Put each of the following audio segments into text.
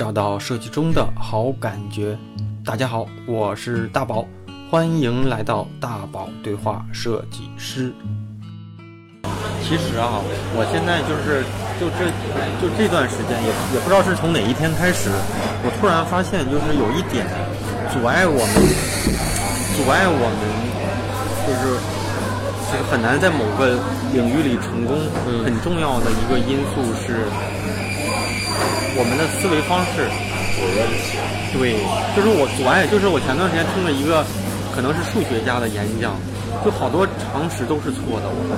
找到设计中的好感觉。大家好，我是大宝，欢迎来到大宝对话设计师。其实啊，我现在就是就这就这段时间，也也不知道是从哪一天开始，我突然发现就是有一点阻碍我们，阻碍我们就是就是很难在某个领域里成功。嗯很重要的一个因素是我们的思维方式。对，就是我我也，就是我前段时间听了一个可能是数学家的演讲，就好多常识都是错的，我们，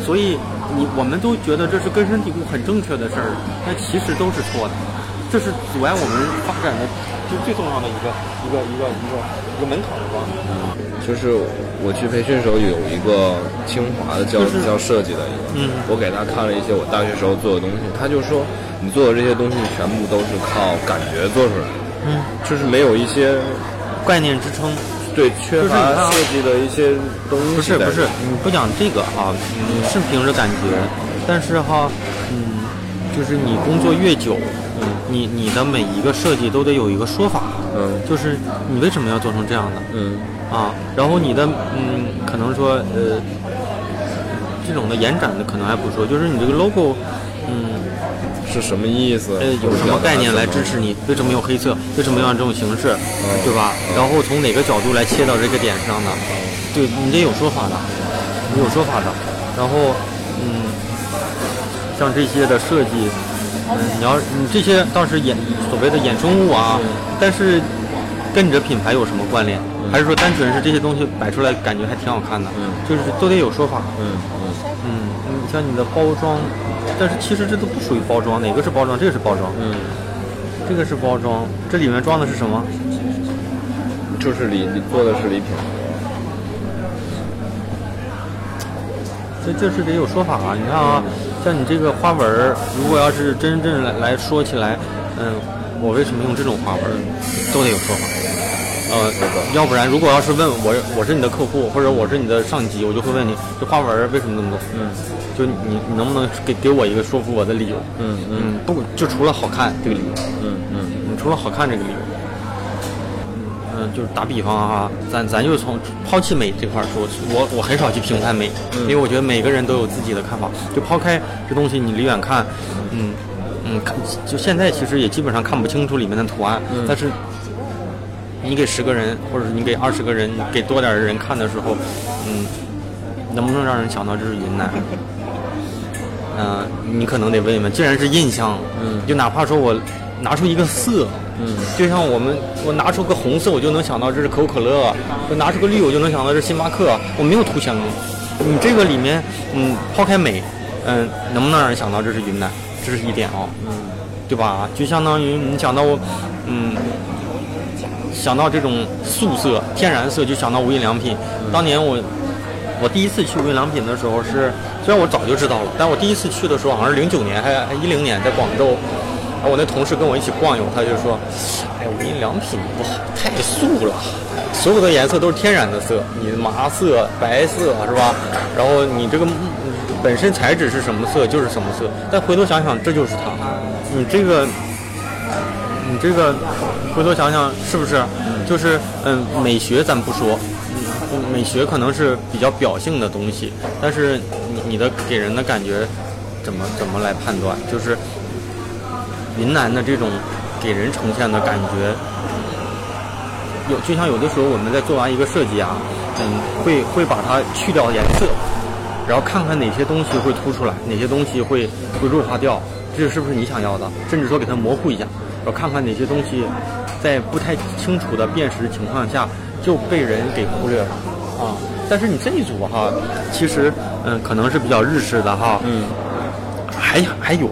所以你我们都觉得这是根深蒂固、很正确的事儿，但其实都是错的，这是阻碍我们发展的就最重要的一个一个一个一个一个门槛儿吧。就是我去培训的时候有一个清华的教就是教设计的一个，嗯我给他看了一些我大学时候做的东西，他就说你做的这些东西全部都是靠感觉做出来的，嗯，就是没有一些概念支撑。对缺乏设计的一些东西。不是不是，，你不讲这个哈、你是凭着感觉，但是哈，嗯，就是你工作越久，嗯，你你的每一个设计都得有一个说法，嗯就是你为什么要做成这样的嗯啊？然后你的嗯，可能说呃，这种的延展的可能还不说，就是你这个 logo，嗯，是什么意思？呃，有什么概念来支持你？为什么用黑色？为什么要用这种形式？对吧？然后从哪个角度来切到这个点上呢？对你得有说法的，你有说法的。然后，嗯，像这些的设计，嗯，你要你这些倒是衍所谓的衍生物啊，但是跟你的品牌有什么关联？还是说单纯是这些东西摆出来感觉还挺好看的？嗯就是都得有说法。嗯嗯嗯，你像你的包装，但是其实这都不属于包装，哪个是包装？这个是包装，嗯，这个是包装，这里面装的是什么？就是礼礼做的是礼品。这这是得有说法啊！你看啊，像你这个花纹儿，如果要是真正来来说起来，嗯，我为什么用这种花纹儿，都得有说法。呃，要不然如果要是问我，我是你的客户，或者我是你的上级，我就会问你，这花纹儿为什么那么多？嗯就你你能不能给给我一个说服我的理由？嗯嗯嗯，不就除了好看这个理由，嗯嗯你除了好看这个理由，嗯，就是打比方啊，咱咱就从抛弃美这块说，我我很少去评判美，因为我觉得每个人都有自己的看法。就抛开这东西，你离远看，嗯嗯，看就现在其实也基本上看不清楚里面的图案，但是你给十个人，或者是你给二十个人，给多点的人看的时候，嗯，能不能让人想到这是云南？嗯、你可能得问一问，既然是印象，嗯就哪怕说我拿出一个色，嗯就像我们我拿出个红色，我就能想到这是可口可乐；我拿出个绿，我就能想到这是星巴克。我没有图像，你这个里面，嗯，抛开美，嗯，能不能让人想到这是云南？这是一点哦，嗯对吧？就相当于你想到，嗯，想到这种素色、天然色，就想到无印良品。当年我我第一次去无印良品的时候是，虽然我早就知道了，但我第一次去的时候好像是零九年还还一零年，在广州。然后我那同事跟我一起逛悠，他就说：“哎，无印良品不好，太素了，所有的颜色都是天然的色，你的麻色、白色是吧？然后你这个本身材质是什么色就是什么色。但回头想想，这就是它。你这个，你这个，回头想想是不是？就是嗯，美学咱不说，美学可能是比较表性的东西，但是你你的给人的感觉怎么怎么来判断？就是云南的这种给人呈现的感觉，有就像有的时候我们在做完一个设计啊，嗯，会会把它去掉颜色，然后看看哪些东西会凸出来，哪些东西会会弱化掉，这是不是你想要的？甚至说给它模糊一下，然后看看哪些东西在不太清楚的辨识情况下就被人给忽略了啊。但是你这一组哈，其实嗯可能是比较日式的哈，嗯还还有，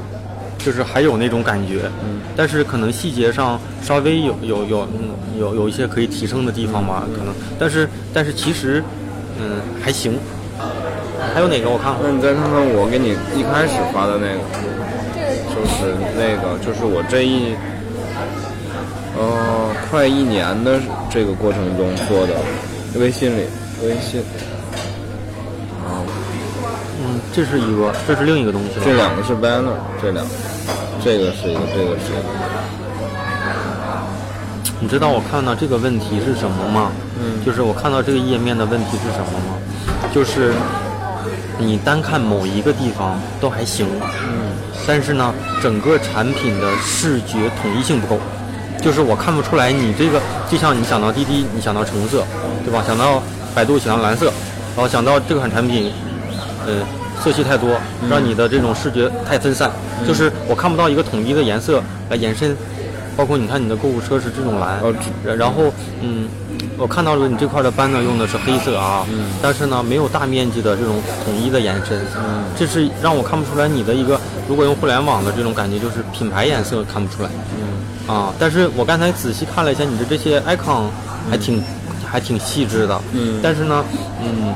就是还有那种感觉，嗯，但是可能细节上稍微有有有嗯有有一些可以提升的地方吧，可能，但是但是其实嗯还行。还有哪个我看看？那你再看看我给你一开始发的那个，就是那个，就是我这一，呃，快一年的这个过程中做的，微信里，微信，这是一个，这是另一个东西了。这两个是 banner，这两个，这个是一个，这个是一个，你知道我看到这个问题是什么吗？嗯就是我看到这个页面的问题是什么吗？就是你单看某一个地方都还行，嗯但是呢，整个产品的视觉统一性不够，就是我看不出来你这个，就像你想到滴滴，你想到橙色，对吧？想到百度想到蓝色，然后想到这款产品，呃，色系太多，让你的这种视觉太分散，就是我看不到一个统一的颜色来延伸。包括你看你的购物车是这种蓝，哦然然后嗯，我看到了你这块的 banner 用的是黑色啊，嗯。但是呢没有大面积的这种统一的延伸，嗯。这是让我看不出来你的一个，如果用互联网的这种感觉，就是品牌颜色看不出来。嗯。啊。但是我刚才仔细看了一下你的这些 icon，还挺、还挺细致的，嗯。但是呢，嗯，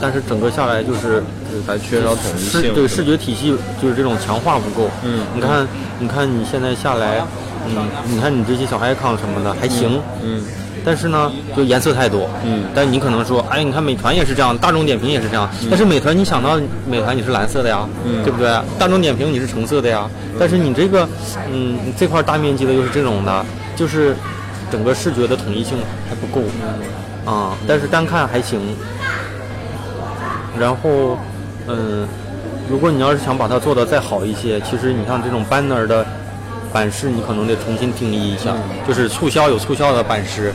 但是整个下来就是还缺少统一性。对视觉体系就是这种强化不够。嗯你看，你看你现在下来，嗯，你看你这些小 icon 什么的还行，嗯但是呢，就颜色太多。嗯但你可能说，哎，你看美团也是这样，大众点评也是这样。但是美团，你想到美团你是蓝色的呀，嗯对不对？大众点评你是橙色的呀。但是你这个，嗯，这块大面积的又是这种的，就是整个视觉的统一性还不够啊。但是单看还行。然后，嗯，如果你要是想把它做得再好一些，其实你像这种 banner 的版式，你可能得重新定义一下，就是促销有促销的版式，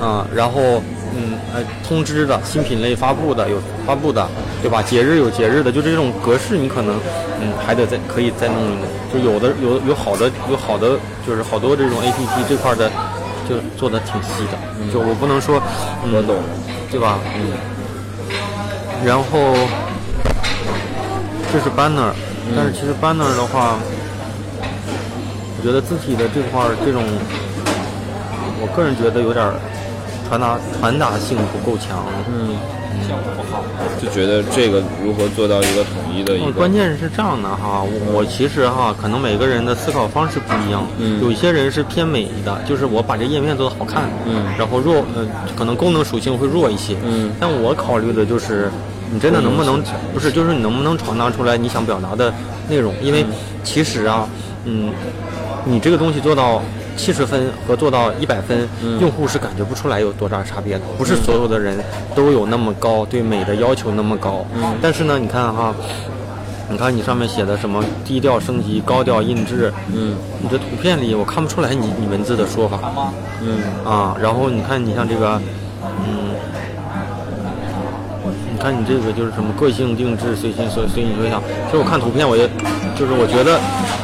啊，然后嗯呃通知的新品类发布的有发布的，对吧？节日有节日的，就这种格式你可能嗯还得再可以再弄一弄。就有的有有好的有好的就是好多这种 A P P 这块的就做的挺细的，就我不能说、嗯、我懂，对吧？嗯。然后这是 banner，、但是其实 banner 的话，我觉得字体的这块儿这种，我个人觉得有点儿传达传达性不够强。嗯，效果不好。就觉得这个如何做到一个统一的一个，嗯关键是这样的哈，我我其实哈，可能每个人的思考方式不一样。嗯有一些人是偏美的，就是我把这页面做得好看。嗯然后弱，呃，可能功能属性会弱一些。嗯但我考虑的就是，你真的能不能不是，就是你能不能传达出来你想表达的内容？因为其实啊，嗯，你这个东西做到。七十分和做到一百分，嗯用户是感觉不出来有多大差别的。不是所有的人都有那么高对美的要求那么高。嗯但是呢，你看哈，你看你上面写的什么低调升级、高调印制，嗯你这图片里我看不出来你你文字的说法嗯啊。然后你看你像这个，嗯，你看你这个就是什么个性定制、随心所随你所想。其实我看图片，我也就是我觉得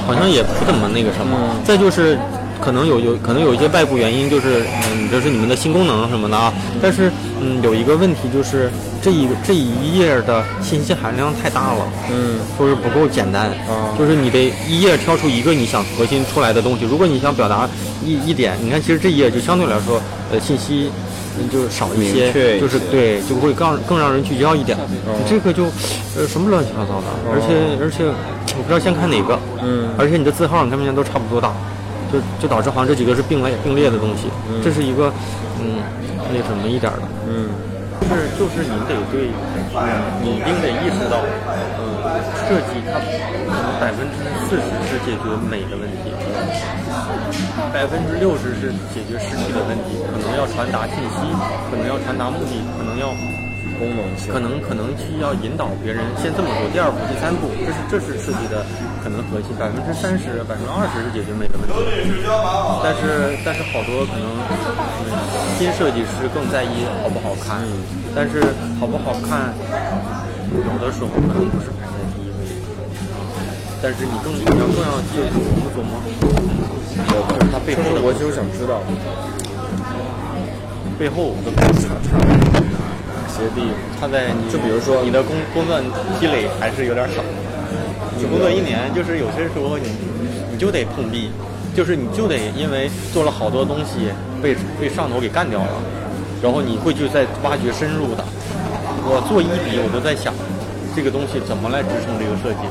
好像也不怎么那个什么。嗯再就是。可能有有可能有一些外部原因，就是嗯，这是你们的新功能什么的啊。但是嗯，有一个问题就是这一这一页的信息含量太大了。嗯就是不够简单，啊就是你得一页挑出一个你想核心出来的东西。如果你想表达一一点，你看其实这一页就相对来说，呃，信息嗯就少一些，就是对，就会更更让人聚焦一点。你这个就呃什么乱七八糟的，而且而且我不知道先看哪个，嗯。而且你的字号你看不见都差不多大，就就导致好像这几个是并列并列的东西，这是一个嗯那什么一点的。嗯。就是就是你得对，嗯，你一定得意识到，嗯，设计它可能百分之四十是解决美的问题，百分之六十是解决实体的问题，可能要传达信息，可能要传达目的，可能要功能性。可能可能需要引导别人先这么做，第二步、第三步，这是这是设计的可能核心，百分之三十、百分之二十是解决美的问题，但是但是好多可能、嗯、新设计师更在意好不好看，但是好不好看有的时候可能不是但是你更你要更要去琢磨琢磨，就是它背后的我就是想知道背后的哪些地方，它在你就比如说你的工工作积累还是有点少。你工作一年，就是有些时候你你就得碰壁，就是你就得因为做了好多东西被被上头给干掉了，然后你会去再挖掘深入的。我做一笔，我都在想这个东西怎么来支撑这个设计。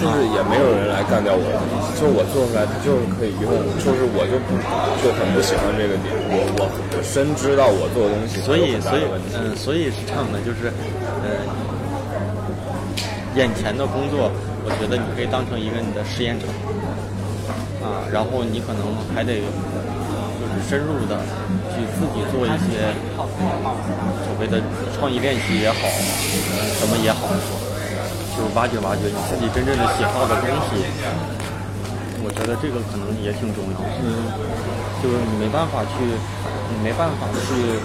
就是也没有人来干掉我的东西，就我做出来它就是可以用，就是我就不就很不喜欢这个点，我我我深知道我做的东西所以，所以嗯，所以是这样的，就是，呃，眼前的工作，我觉得你可以当成一个你的实验场，啊，然后你可能还得，就是深入的去自己做一些所谓的创意练习也好，什么也好，就挖掘挖掘你自己真正的喜好的东西。我觉得这个可能也挺重要。嗯，就是你没办法去，你没办法去，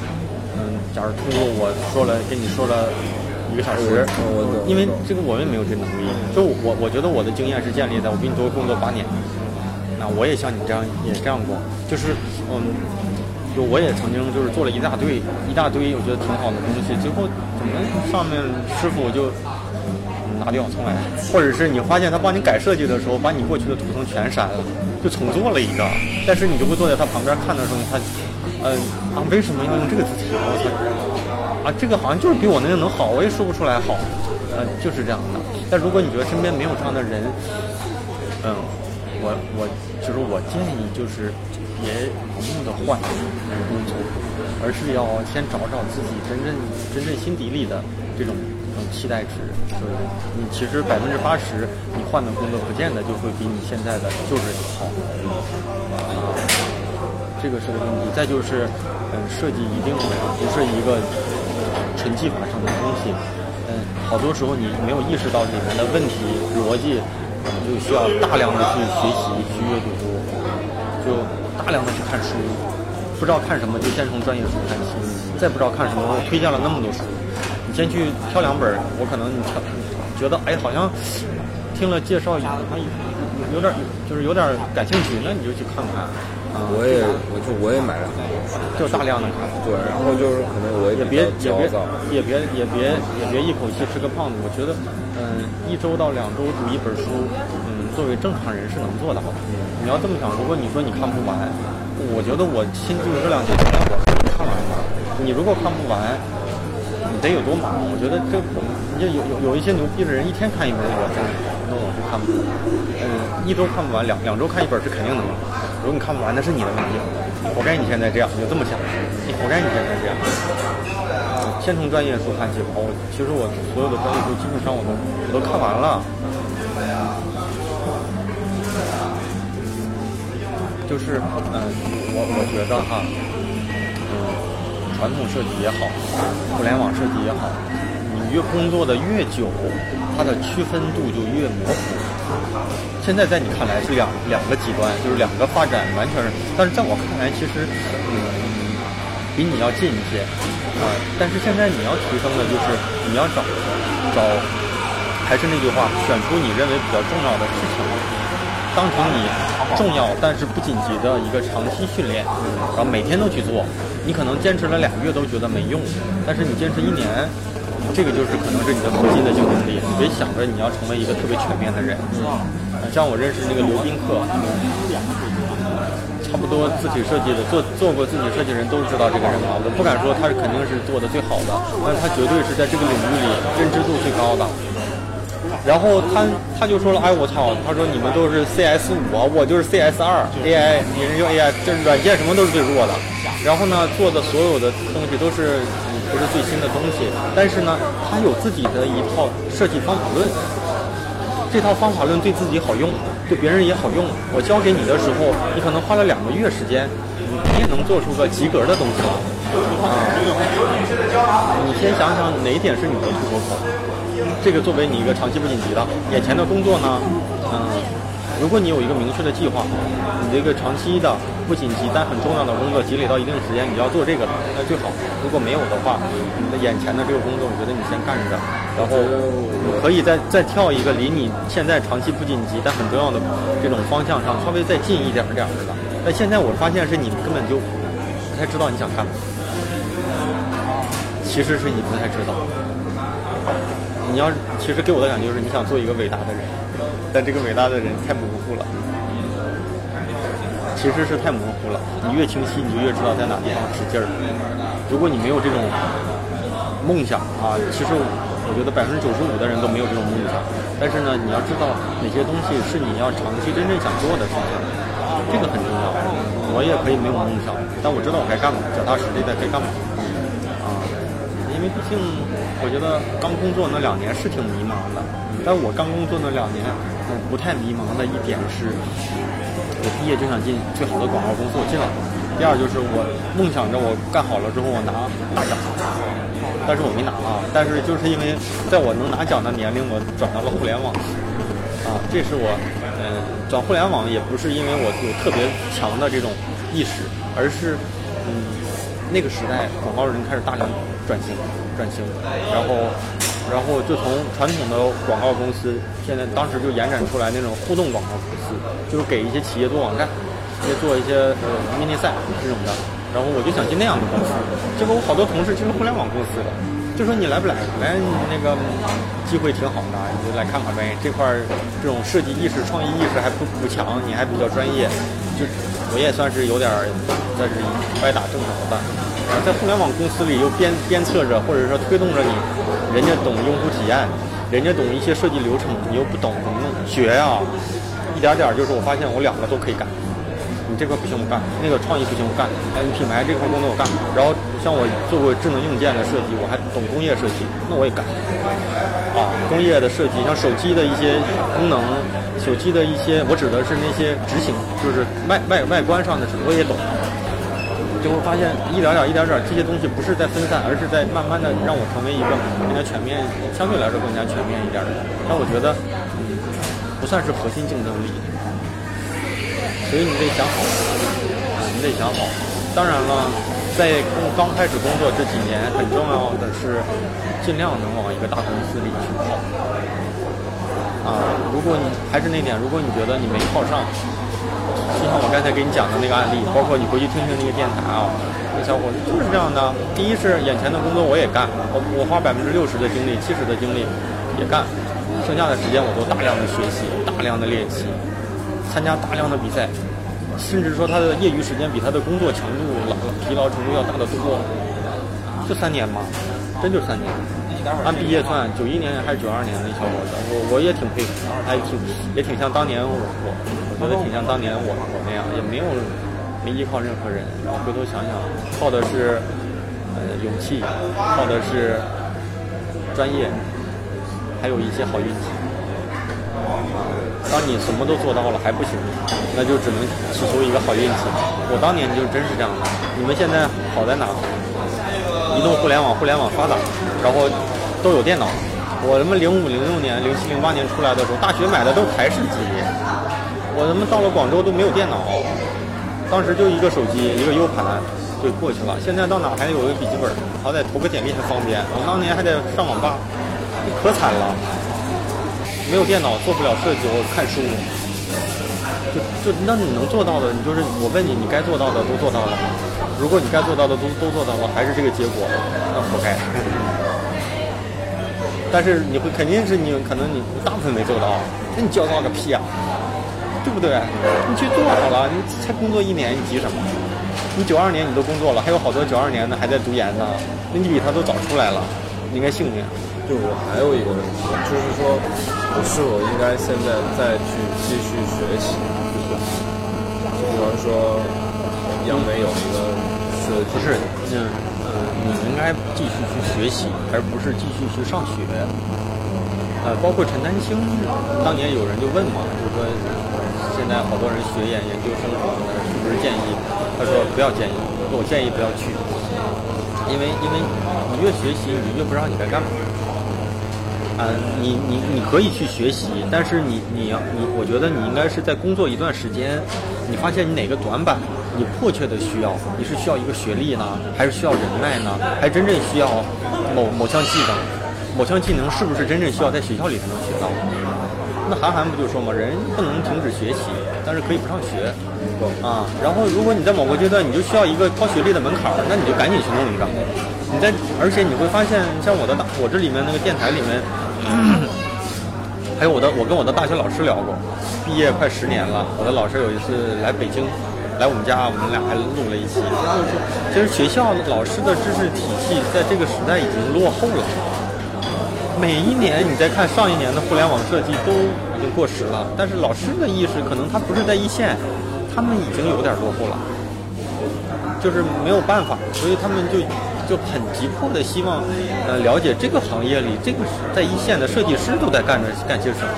嗯，假如通过我说了跟你说了一个小时，因为这个我也没有这能力。就我我觉得我的经验是建立在我比你多工作八年。那我也像你这样也这样过，就是嗯，就我也曾经就是做了一大堆一大堆我觉得挺好的东西，最后怎么上面师傅就拿掉重来，或者是你发现他帮你改设计的时候，把你过去的图层全删了，就重做了一个，但是你就会坐在他旁边看的时候，他嗯啊为什么要用这个字体？我操啊这个好像就是比我那个能好，我也说不出来好，嗯就是这样的。但如果你觉得身边没有这样的人，嗯。我我就是我建议就是别盲目的换工作，而是要先找找自己真正真正心底里的这种种期待值。就是你其实百分之八十你换的工作不见得就会比你现在的就是好。啊，这个是个问题。再就是，嗯，设计一定不是一个纯技法上的东西。嗯，好多时候你没有意识到里面的问题逻辑。就需要大量的去学习、去阅读，就大量的去看书。不知道看什么，就先从专业书看起。再不知道看什么，我推荐了那么多书，先去挑两本。我可能你挑，觉得哎，好像听了介绍，他有点就是有点感兴趣，那你就去看看。我也，我就我也买了，就大量的看。对，然后就是可能我也别也别也别也别也别一口气吃个胖子。我觉得，嗯，一周到两周读一本书，嗯，作为正常人是能做到的。你要这么想，如果你说你看不完，我觉得我亲自这两天我看完了。你如果看不完，你得有多忙？我觉得这，你就有有有一些牛逼的人，一天看一本，我真那我是看不。嗯，一周看不完，两两周看一本是肯定能。如果你看不完，那是你的问题，活该你现在这样，你就这么想，你活该你现在这样。先从专业书看起吧。我其实我所有的专业书基本上我都我都看完了。就是嗯，我我觉得哈，传统设计也好，互联网设计也好，你越工作的越久，它的区分度就越模糊。现在在你看来是两两个极端，就是两个发展完全是，但是在我看来，其实嗯比你要近一些啊。但是现在你要提升的就是你要找找，还是那句话，选出你认为比较重要的事情，当成你重要但是不紧急的一个长期训练，然后每天都去做。你可能坚持了两个月都觉得没用，但是你坚持一年。这个就是可能是你的核心的竞争力，你别想着你要成为一个特别全面的人。嗯像我认识那个刘宾客，差不多字体设计的做做过字体设计人都知道这个人吧。我不敢说他是肯定是做的最好的，但是他绝对是在这个领域里认知度最高的。然后他他就说了，哎我操，他说你们都是 CS 五啊，我就是 CS 二 AI，你人用 AI，就是软件什么都是最弱的。然后呢，做的所有的东西都是。不是最新的东西，但是呢，他有自己的一套设计方法论。这套方法论对自己好用，对别人也好用。我教给你的时候，你可能花了两个月时间，你也能做出个及格的东西了。啊，你先想想哪一点是你的突破口？这个作为你一个长期不紧急的眼前的工作呢，嗯。如果你有一个明确的计划，你这个长期的不紧急但很重要的工作积累到一定时间，你要做这个了，那最好。如果没有的话，你的眼前的这个工作，我觉得你先干着，然后可以再再跳一个离你现在长期不紧急但很重要的这种方向上稍微再近一点点儿的。但现在我发现是你根本就不太知道你想干嘛，其实是你不太知道。你要其实给我的感觉就是你想做一个伟大的人。但这个伟大的人太模糊了，其实是太模糊了。你越清晰，你就越知道在哪地方使劲儿。如果你没有这种梦想啊，其实我觉得百分之九十五的人都没有这种梦想。但是呢，你要知道哪些东西是你要长期真正想做的事情，这个很重要。我也可以没有梦想，但我知道我该干嘛，脚踏实地的该干嘛。因为毕竟我觉得刚工作那两年是挺迷茫的，但我刚工作那两年。我不太迷茫的一点是，我毕业就想进最好的广告公司，我进了。第二就是我梦想着我干好了之后我拿大奖，但是我没拿啊。但是就是因为在我能拿奖的年龄，我转到了互联网，啊，这是我，嗯，转互联网也不是因为我有特别强的这种意识，而是，嗯，那个时代广告人开始大量转型，转型，然后。然后就从传统的广告公司，现在当时就延展出来那种互动广告公司，就是给一些企业做网站，也做一些呃迷你赛这种的。然后我就想进那样的公司，结果我好多同事就是互联网公司的，就说你来不来？来，那个机会挺好的，你就来看看呗。这块儿这种设计意识、创意意识还不不强，你还比较专业，就我也算是有点在这里歪打正着的。在互联网公司里又鞭鞭策着，或者说推动着你，人家懂用户体验，人家懂一些设计流程，你又不懂，怎么弄？学呀，一点点就是我发现我两个都可以干。你这块不行我干，那个创意不行我干，哎，你品牌这块工作我干。然后像我做过智能硬件的设计，我还懂工业设计，那我也干。啊，工业的设计，像手机的一些功能，手机的一些，我指的是那些执行，就是外外外观上的，我也懂。就会发现一点点、一点点，这些东西不是在分散，而是在慢慢的让我成为一个更加全面，相对来说更加全面一点的人。但我觉得，嗯，不算是核心竞争力。所以你得想好啊，你得想好。当然了，在刚开始工作这几年，很重要的是尽量能往一个大公司里去靠。啊，如果你还是那点，如果你觉得你没靠上。就像我刚才给你讲的那个案例，包括你回去听听那个电台啊，那小伙子就是这样的。第一是眼前的工作我也干，我我花百分之六十的精力、七十的精力也干，剩下的时间我都大量的学习、大量的练习、参加大量的比赛，甚至说他的业余时间比他的工作强度、劳疲劳程度要大得多。就三年吗？真就三年。按毕业算，九一年还是九二年的小伙子，我我也挺佩服，他也挺也挺像当年我我。我觉得挺像当年我我那样，也没有没依靠任何人。然后回头想想，靠的是呃勇气，靠的是专业，还有一些好运气。啊，当你什么都做到了还不行，那就只能祈求一个好运气。我当年就真是这样的。你们现在好在哪？移动互联网，互联网发达，然后都有电脑。我他妈零五零六年、零七零八年出来的时候，大学买的都是台式机。我他妈到了广州都没有电脑，当时就一个手机一个 U 盘就过去了。现在到哪还有个笔记本，好歹投个简历还方便。我当年还得上网吧，可惨了。没有电脑做不了设计，我看书。就就那你能做到的，你就是我问你，你该做到的都做到了吗。如果你该做到的都都做到了，还是这个结果，那活该。但是你会肯定是你可能你大部分没做到，那你焦躁个屁啊！对不对？你去做好了，你才工作一年，你急什么？你九二年你都工作了，还有好多九二年的还在读研呢，那你比他都早出来了，你应该幸运。就我还有一个问题，就是说，我是否应该现在再去继续学习？就比方说，杨梅有一个设计，不是，嗯，你应该继续去学习，而不是继续去上学。呃，包括陈丹青，当年有人就问嘛，就说。现在好多人学研研究生什么的，是不是建议？他说不要建议，我建议不要去，因为因为你越学习，你越不知道你该干嘛。啊，你你你可以去学习，但是你你要你，我觉得你应该是在工作一段时间，你发现你哪个短板，你迫切的需要，你是需要一个学历呢，还是需要人脉呢，还真正需要某某项技能？某项技能是不是真正需要在学校里才能学到？那韩寒不就说嘛，人不能停止学习，但是可以不上学，啊。然后如果你在某个阶段你就需要一个高学历的门槛儿，那你就赶紧去弄一个。你在，而且你会发现，像我的大，我这里面那个电台里面，还有我的，我跟我的大学老师聊过，毕业快十年了，我的老师有一次来北京，来我们家，我们俩还录了一期。然后说，其实学校老师的知识体系在这个时代已经落后了。每一年你再看上一年的互联网设计都已经过时了，但是老师的意识可能他不是在一线，他们已经有点落后了，就是没有办法，所以他们就就很急迫的希望呃了解这个行业里这个在一线的设计师都在干着干些什么。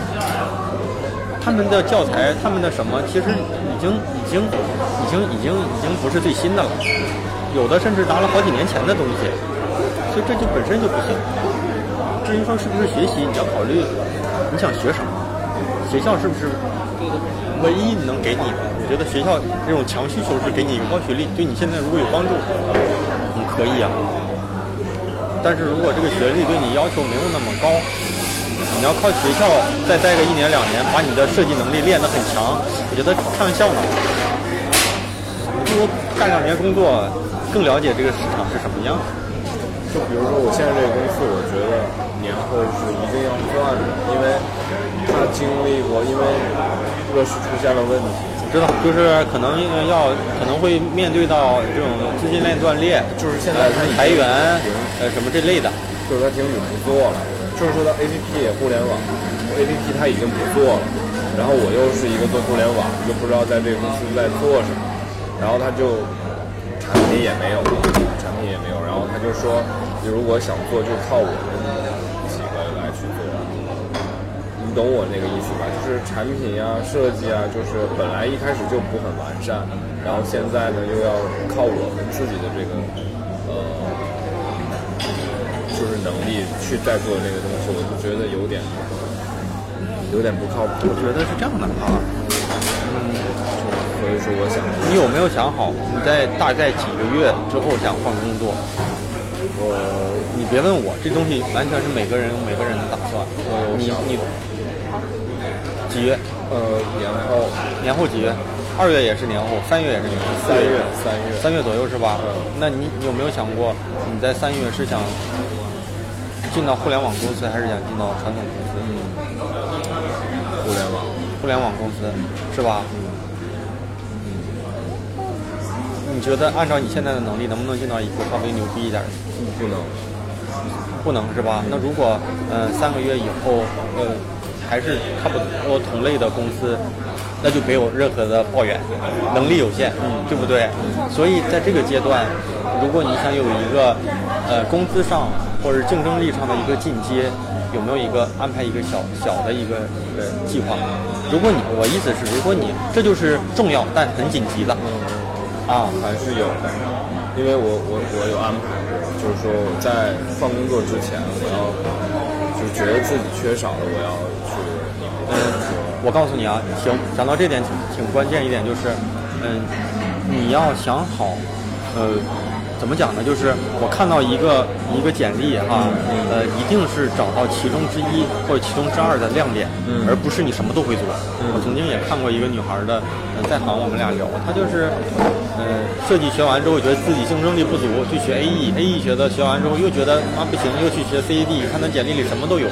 他们的教材，他们的什么，其实已经已经已经已经已经不是最新的了，有的甚至拿了好几年前的东西，所以这就本身就不行。至于说是不是学习，你要考虑你想学什么，学校是不是唯一能给你的？我觉得学校这种强需求是给你一个高学历，对你现在如果有帮助，你可以啊。但是如果这个学历对你要求没有那么高，你要靠学校再待个一年两年，把你的设计能力练得很强，我觉得开玩笑呢。不如干两年工作，更了解这个市场是什么样。就比如说我现在这个公司，我觉得年后是一定要赚的，因为他经历过，因为乐视出现了问题，知道，就是可能要可能会面对到这种资金链断裂，就是现在他裁员，呃什么这类的。就是他停止不做了，就是说到 A P P 互联网，A P P 他已经不做了，然后我又是一个做互联网，又不知道在这个公司在做什么，然后他就产品也没有了，产品也没有，然后他就说，你如果想做，就靠我们几个来去做。你懂我那个意思吧？就是产品呀、设计啊，就是本来一开始就不很完善，然后现在呢又要靠我们自己的这个力去代做这个东西，我就觉得有点有点不靠谱。我觉得是这样的啊，嗯所以说，我想你有没有想好你在大概几个月之后想换工作？我你别问我，这东西完全是每个人有每个人的打算。我你你几月？呃年后年后几月？二月也是年后，三月也是年后，三月三月三月左右是吧？嗯那你有没有想过，你在三月是想进到互联网公司，还是想进到传统公司？嗯互联网互联网公司是吧？嗯你觉得按照你现在的能力，能不能进到一个稍微牛逼一点的？不能不能是吧？那如果呃三个月以后呃还是差不多同类的公司，那就没有任何的抱怨，能力有限，嗯，对不对？所以在这个阶段，如果你想有一个呃工资上或者竞争力上的一个进阶，有没有一个安排一个小小的一个呃计划？如果你我意思是，如果你这就是重要但很紧急的啊，还是有的，因为我我我有安排，就是说我在换工作之前，我要就觉得自己缺少了，我要去嗯，我告诉你啊，行，讲到这点挺挺关键一点就是，嗯，你要想好，呃，怎么讲呢？就是我看到一个一个简历哈，呃，一定是找到其中之一或者其中之二的亮点，嗯而不是你什么都会做。我曾经也看过一个女孩的，呃在行我们俩聊，她就是，呃，设计学完之后觉得自己竞争力不足，去学 AE，AE 学的学完之后又觉得啊不行，又去学 CAD，看她简历里什么都有。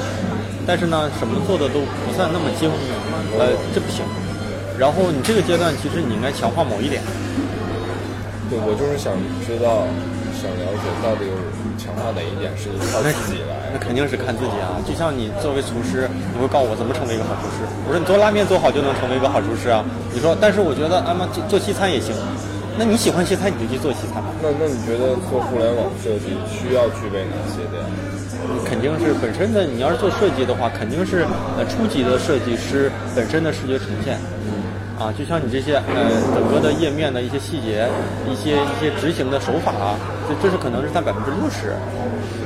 但是呢，什么做的都不算那么精，呃，这不行。然后你这个阶段，其实你应该强化某一点。对我就是想知道，想了解到底有强化哪一点是靠自己来那来。肯定是看自己啊。就像你作为厨师，你会告诉我怎么成为一个好厨师。我说你做拉面做好就能成为一个好厨师啊。你说，但是我觉得啊妈做做西餐也行。那你喜欢西餐，你就去做西餐吧。那那你觉得做互联网设计需要具备哪些的呀？肯定是本身的，你要是做设计的话，肯定是呃初级的设计师本身的视觉呈现。啊，就像你这些呃整个的页面的一些细节，一些一些执行的手法啊，这这是可能是占百分之六十。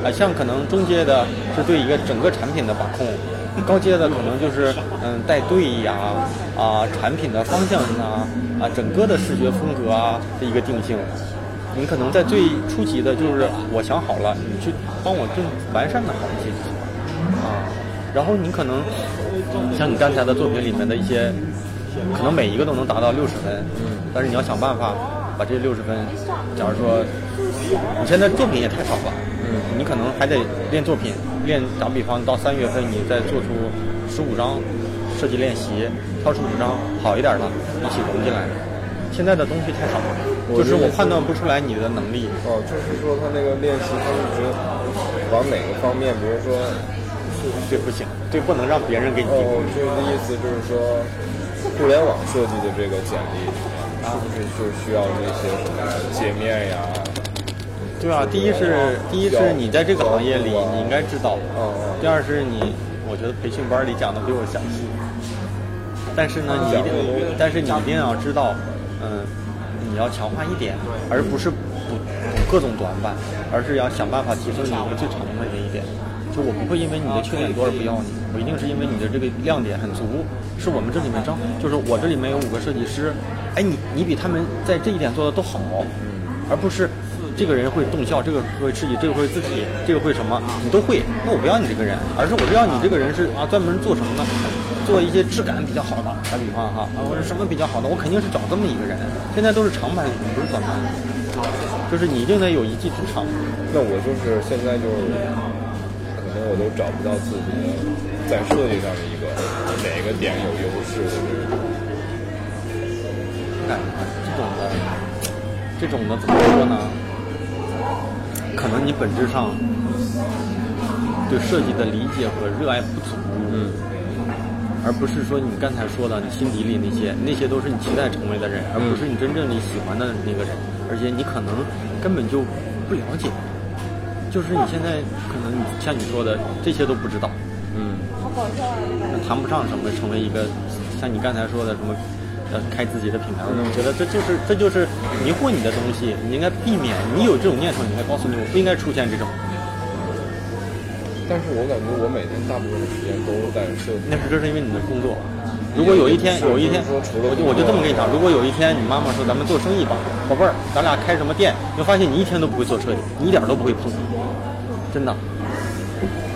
啊，像可能中阶的是对一个整个产品的把控，高阶的可能就是嗯带队呀啊产品的方向啊啊整个的视觉风格啊的一个定性。你可能在最初级的就是我想好了，你去帮我更完善的好一些就行了啊。然后你可能像你刚才的作品里面的一些，可能每一个都能达到六十分，但是你要想办法把这六十分，假如说你现在作品也太少了，你可能还得练作品，练打比方到三月份你再做出十五张设计练习，挑出五张好一点的一起融进来。现在的东西太少了，就是我判断不出来你的能力。哦，就是说他那个练习，他是指往哪个方面？比如说，这不行，这不能让别人给你定哦，这个意思就是说，互联网设计的这个简历啊，是不是就需要那些什么界面呀？对啊，第一是第一是你在这个行业里你应该知道，哦哦第二是你，我觉得培训班里讲的比我详细。但是呢，你一定，但是你一定要知道，嗯，你要强化一点，而不是补补各种短板，而是要想办法提升你一个最长的那一点。就我不会因为你的缺点多而不要你，我一定是因为你的这个亮点很足，是我们这里面正，就是我这里面有五个设计师，哎，你你比他们在这一点做的都好，而不是这个人会动效，这个会刺激，这个会字体，这个会什么，你都会，那我不要你这个人，而是我知道你这个人是啊专门做什么呢？做一些质感比较好的，打比方哈，啊我说什么比较好的，我肯定是找这么一个人。现在都是长板，不是短板，就是你一定得有一技之长。那我就是现在就是，可能我都找不到自己的在设计上的一个哪个点有优势的这种。感这种的，这种的怎么说呢？可能你本质上对设计的理解和热爱不足，嗯，而不是说你刚才说的你心底里那些，那些都是你期待成为的人，而不是你真正你喜欢的那个人，而且你可能根本就不了解，就是你现在可能你像你说的这些都不知道，嗯，那谈不上什么成为一个像你刚才说的什么。呃，开自己的品牌，我觉得这就是这就是迷惑你的东西，你应该避免。你有这种念头，你应该告诉你，我不应该出现这种。但是我感觉我每天大部分的时间都在设计。那是这是因为你的工作。如果有一天有一天，我就我就这么跟你讲，如果有一天你妈妈说咱们做生意吧，宝贝儿，咱俩开什么店？你会发现你一天都不会做设计，你一点都不会碰，真的。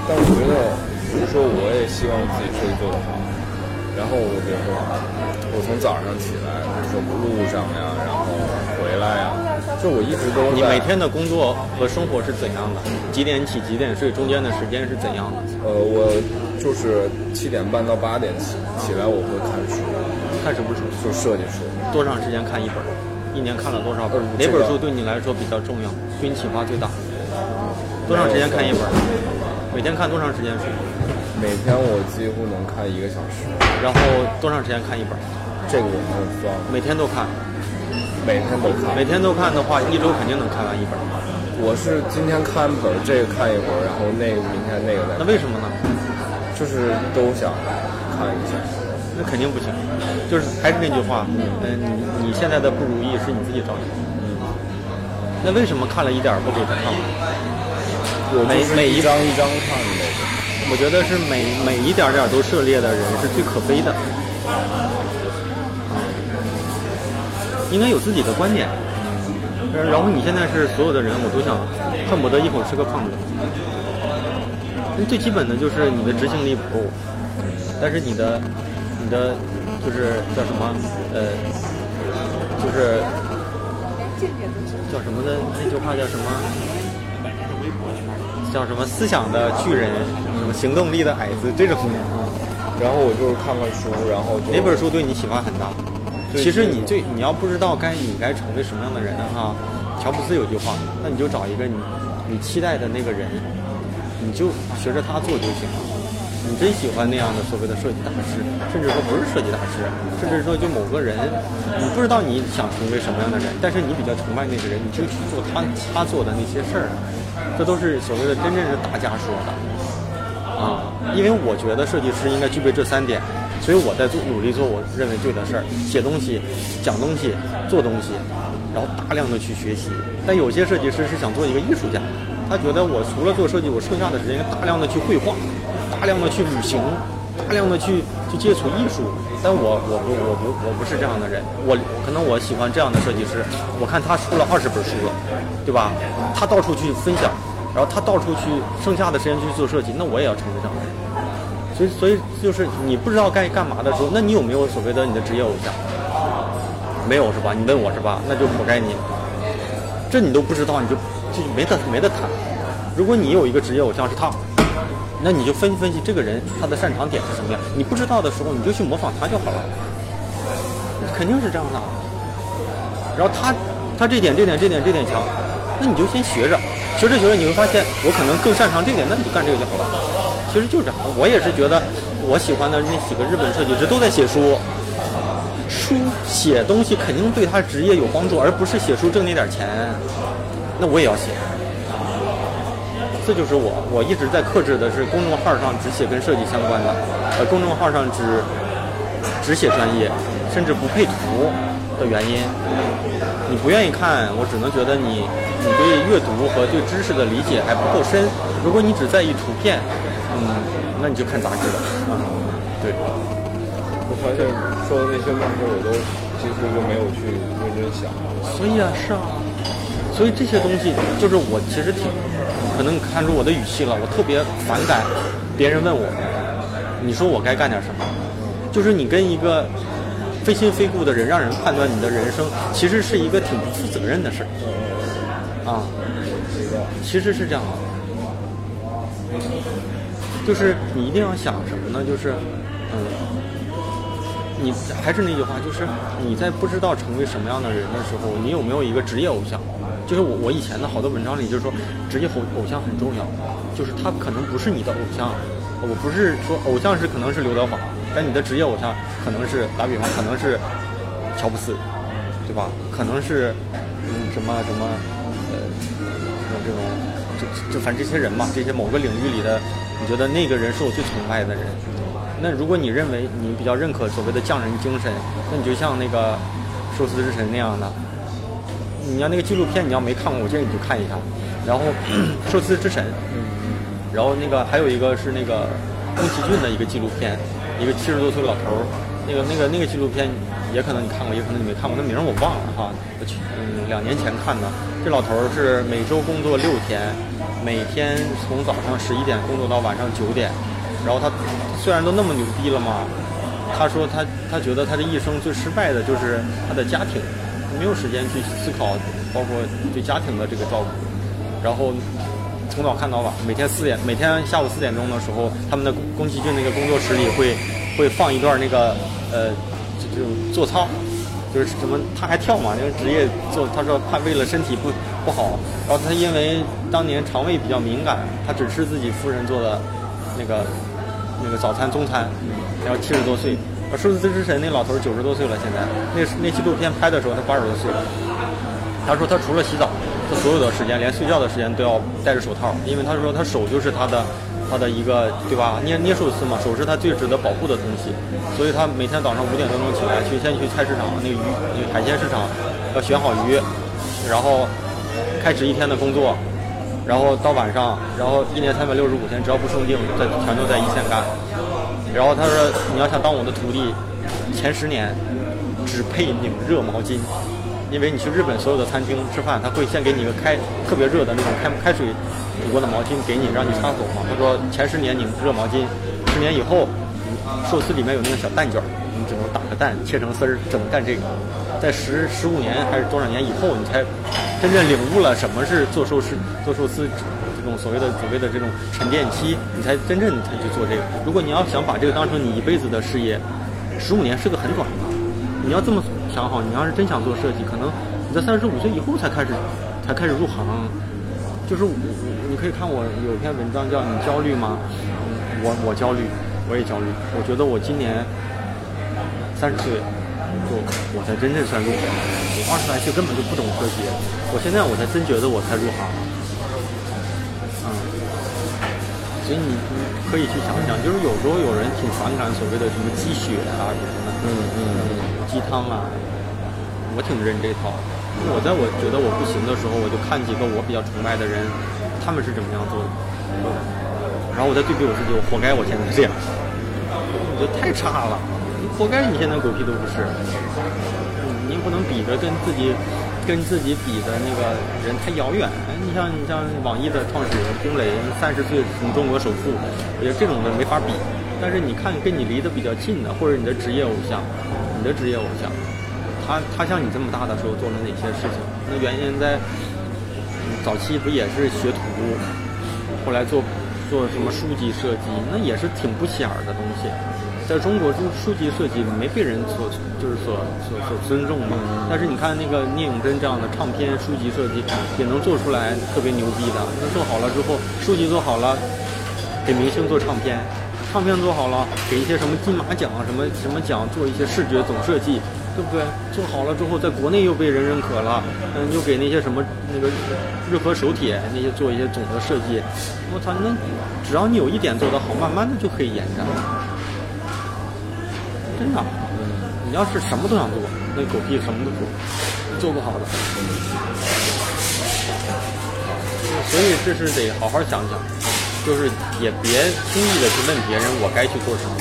但我觉得，比如说我也希望自己设计做得好，然后我比如说我从早上起来，比如说路上呀，然后回来呀，就我一直都你每天的工作和生活是怎样的？几点起几点睡？中间的时间是怎样的？呃，我就是七点半到八点起起来，我会看书，看什么书？就设计书。多长时间看一本？一年看了多少本？哪本书对你来说比较重要？对你启发最大？多长时间看一本？每天看多长时间书？每天我几乎能看一个小时。然后多长时间看一本？这个我没有算。每天都看。每天都看。每天都看的话，一周肯定能看完一本。我是今天看本，这个看一会儿，然后那个明天那个再。那为什么呢？就是都想看一下。那肯定不行。就是还是那句话，嗯，你你现在的不如意是你自己找的。嗯。那为什么看了一点不给他看完？每每一张一张看的。我觉得是每每一点点都涉猎的人是最可悲的。应该有自己的观点。然后你现在是所有的人，我都想恨不得一口吃个胖子。最基本的就是你的执行力不够，但是你的你的就是叫什么呃，就是叫什么的那句话叫什么？叫什么思想的巨人，什么行动力的矮子这种。然后我就是看看书，然后哪本书对你启发很大？其实你最你要不知道该你该成为什么样的人哈，乔布斯有句话，那你就找一个你你期待的那个人，你就学着他做就行了。你真喜欢那样的所谓的设计大师，甚至说不是设计大师，甚至说就某个人，你不知道你想成为什么样的人，但是你比较崇拜那个人，你就去做他他做的那些事儿，这都是所谓的真正是大家说的啊。因为我觉得设计师应该具备这三点。所以我在做努力做我认为对的事儿，写东西、讲东西、做东西，然后大量的去学习。但有些设计师是想做一个艺术家，他觉得我除了做设计，我剩下的时间大量的去绘画，大量的去旅行，大量的去去接触艺术。但我我不我不我不是这样的人，我可能我喜欢这样的设计师。我看他出了二十本书了，对吧？他到处去分享，然后他到处去剩下的时间去做设计，那我也要成为这样的人。所以，所以就是你不知道该干嘛的时候，那你有没有所谓的你的职业偶像？没有是吧？你问我是吧？那就活该你。这你都不知道，你就就没得没得谈。如果你有一个职业偶像是他，那你就分析分析这个人他的擅长点是什么样。你不知道的时候，你就去模仿他就好了。肯定是这样的。然后他他这点这点这点这点强，那你就先学着，学着学着你会发现我可能更擅长这点，那你就干这个就好了。其实就这样，我也是觉得，我喜欢的那几个日本设计师都在写书，书写东西肯定对他职业有帮助，而不是写书挣那点钱。那我也要写，这就是我，我一直在克制的是公众号上只写跟设计相关的，呃，公众号上只只写专业，甚至不配图的原因。你不愿意看，我只能觉得你你对阅读和对知识的理解还不够深。如果你只在意图片，嗯，那你就看杂志了啊。对，我发现说的那些问题，我都几乎就没有去认真想。所以啊，是啊，所以这些东西就是我其实挺可能你看出我的语气了，我特别反感别人问我，你说我该干点什么？就是你跟一个非亲非故的人让人判断你的人生，其实是一个挺不负责任的事儿啊。其实是这样的，就是你一定要想什么呢？就是嗯，你还是那句话，就是你在不知道成为什么样的人的时候，你有没有一个职业偶像？就是我我以前的好多文章里就是说，职业偶偶像很重要，就是他可能不是你的偶像。我不是说偶像是可能是刘德华，但你的职业偶像可能是打比方可能是乔布斯，对吧？可能是嗯什么什么呃这种就就反正这些人嘛，这些某个领域里的，你觉得那个人是我最崇拜的人。那如果你认为你比较认可所谓的匠人精神，那你就像那个寿司之神那样的。你要那个纪录片，你要没看过，我建议你去看一下。然后寿司之神，然后那个还有一个是那个宫崎骏的一个纪录片，一个七十多岁老头儿，那个那个那个纪录片也可能你看过，也可能你没看过，那名我忘了哈。我去，嗯，两年前看的。这老头儿是每周工作六天，每天从早上十一点工作到晚上九点。然后他虽然都那么牛逼了嘛，他说他他觉得他这一生最失败的就是他的家庭。他没有时间去思考，包括对家庭的这个照顾，然后从早看到晚，每天四点，每天下午四点钟的时候，他们的宫崎骏那个工作室里会会放一段那个呃就就做操，就是什么他还跳嘛，那个职业做，他说怕为了身体不不好，然后他因为当年肠胃比较敏感，他只吃自己夫人做的那个那个早餐中餐，然后七十多岁。寿司之神那老头九十多岁了，现在那那纪录片拍的时候他八十多岁了。他说他除了洗澡，他所有的时间连睡觉的时间都要戴着手套，因为他说他手就是他的他的一个对吧？捏捏寿司嘛，手是他最值得保护的东西，所以他每天早上五点多钟起来去先去菜市场那个鱼那个海鲜市场要选好鱼，然后开始一天的工作，然后到晚上，然后一年三百六十五天只要不生病，在全都在一线干。然后他说：“你要想当我的徒弟，前十年只配拧热毛巾，因为你去日本所有的餐厅吃饭，他会先给你一个开特别热的那种开开水煮过的毛巾给你，让你擦手嘛。他说前十年拧热毛巾，十年以后，寿司里面有那个小蛋卷，你只能打个蛋切成丝儿，只能干这个。在十十五年还是多少年以后，你才真正领悟了什么是做寿司做寿司。”这种所谓的所谓的这种沉淀期，你才真正才去做这个。如果你要想把这个当成你一辈子的事业，十五年是个很短的。你要这么想好，你要是真想做设计，可能你在三十五岁以后才开始才开始入行。就是我，你可以看我有一篇文章叫“你焦虑吗？”我我焦虑，我也焦虑。我觉得我今年三十岁，就我才真正算入行。我二十来岁根本就不懂科学，我现在我才真觉得我才入行。嗯所以你可以去想想，就是有时候有人挺反感所谓的什么鸡血啊什么的，嗯嗯鸡汤啊，我挺认这套。我在我觉得我不行的时候，我就看几个我比较崇拜的人，他们是怎么样做的，然后我再对比我自己，我活该我现在这样，我觉得太差了，活该你现在狗屁都不是，你不能比着跟自己。跟自己比的那个人太遥远。你像你像网易的创始人丁磊，三十岁从中国首富，我觉得这种的没法比。但是你看跟你离得比较近的，或者你的职业偶像，你的职业偶像，他他像你这么大的时候做了哪些事情？那原先在早期不也是学徒，后来做做什么书籍设计，那也是挺不起眼的东西。在中国，就书籍设计没被人所就是所所所尊重嘛。但是你看那个聂永真这样的唱片书籍设计，也能做出来特别牛逼的。那做好了之后，书籍做好了，给明星做唱片；唱片做好了，给一些什么金马奖什么什么奖做一些视觉总设计，对不对？做好了之后，在国内又被人认可了，嗯，又给那些什么那个日和手铁那些做一些总的设计。我操，那只要你有一点做得好，慢慢的就可以延展。真的。你要是什么都想做，那狗屁什么都做，做不好的。所以这是得好好想想，就是也别轻易的去问别人我该去做什么，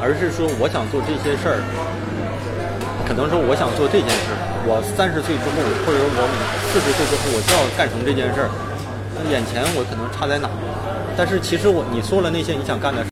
而是说我想做这些事儿，可能说我想做这件事，我三十岁之后，或者我四十岁之后，我就要干成这件事儿。那眼前我可能差在哪？但是其实我你说了那些你想干的事。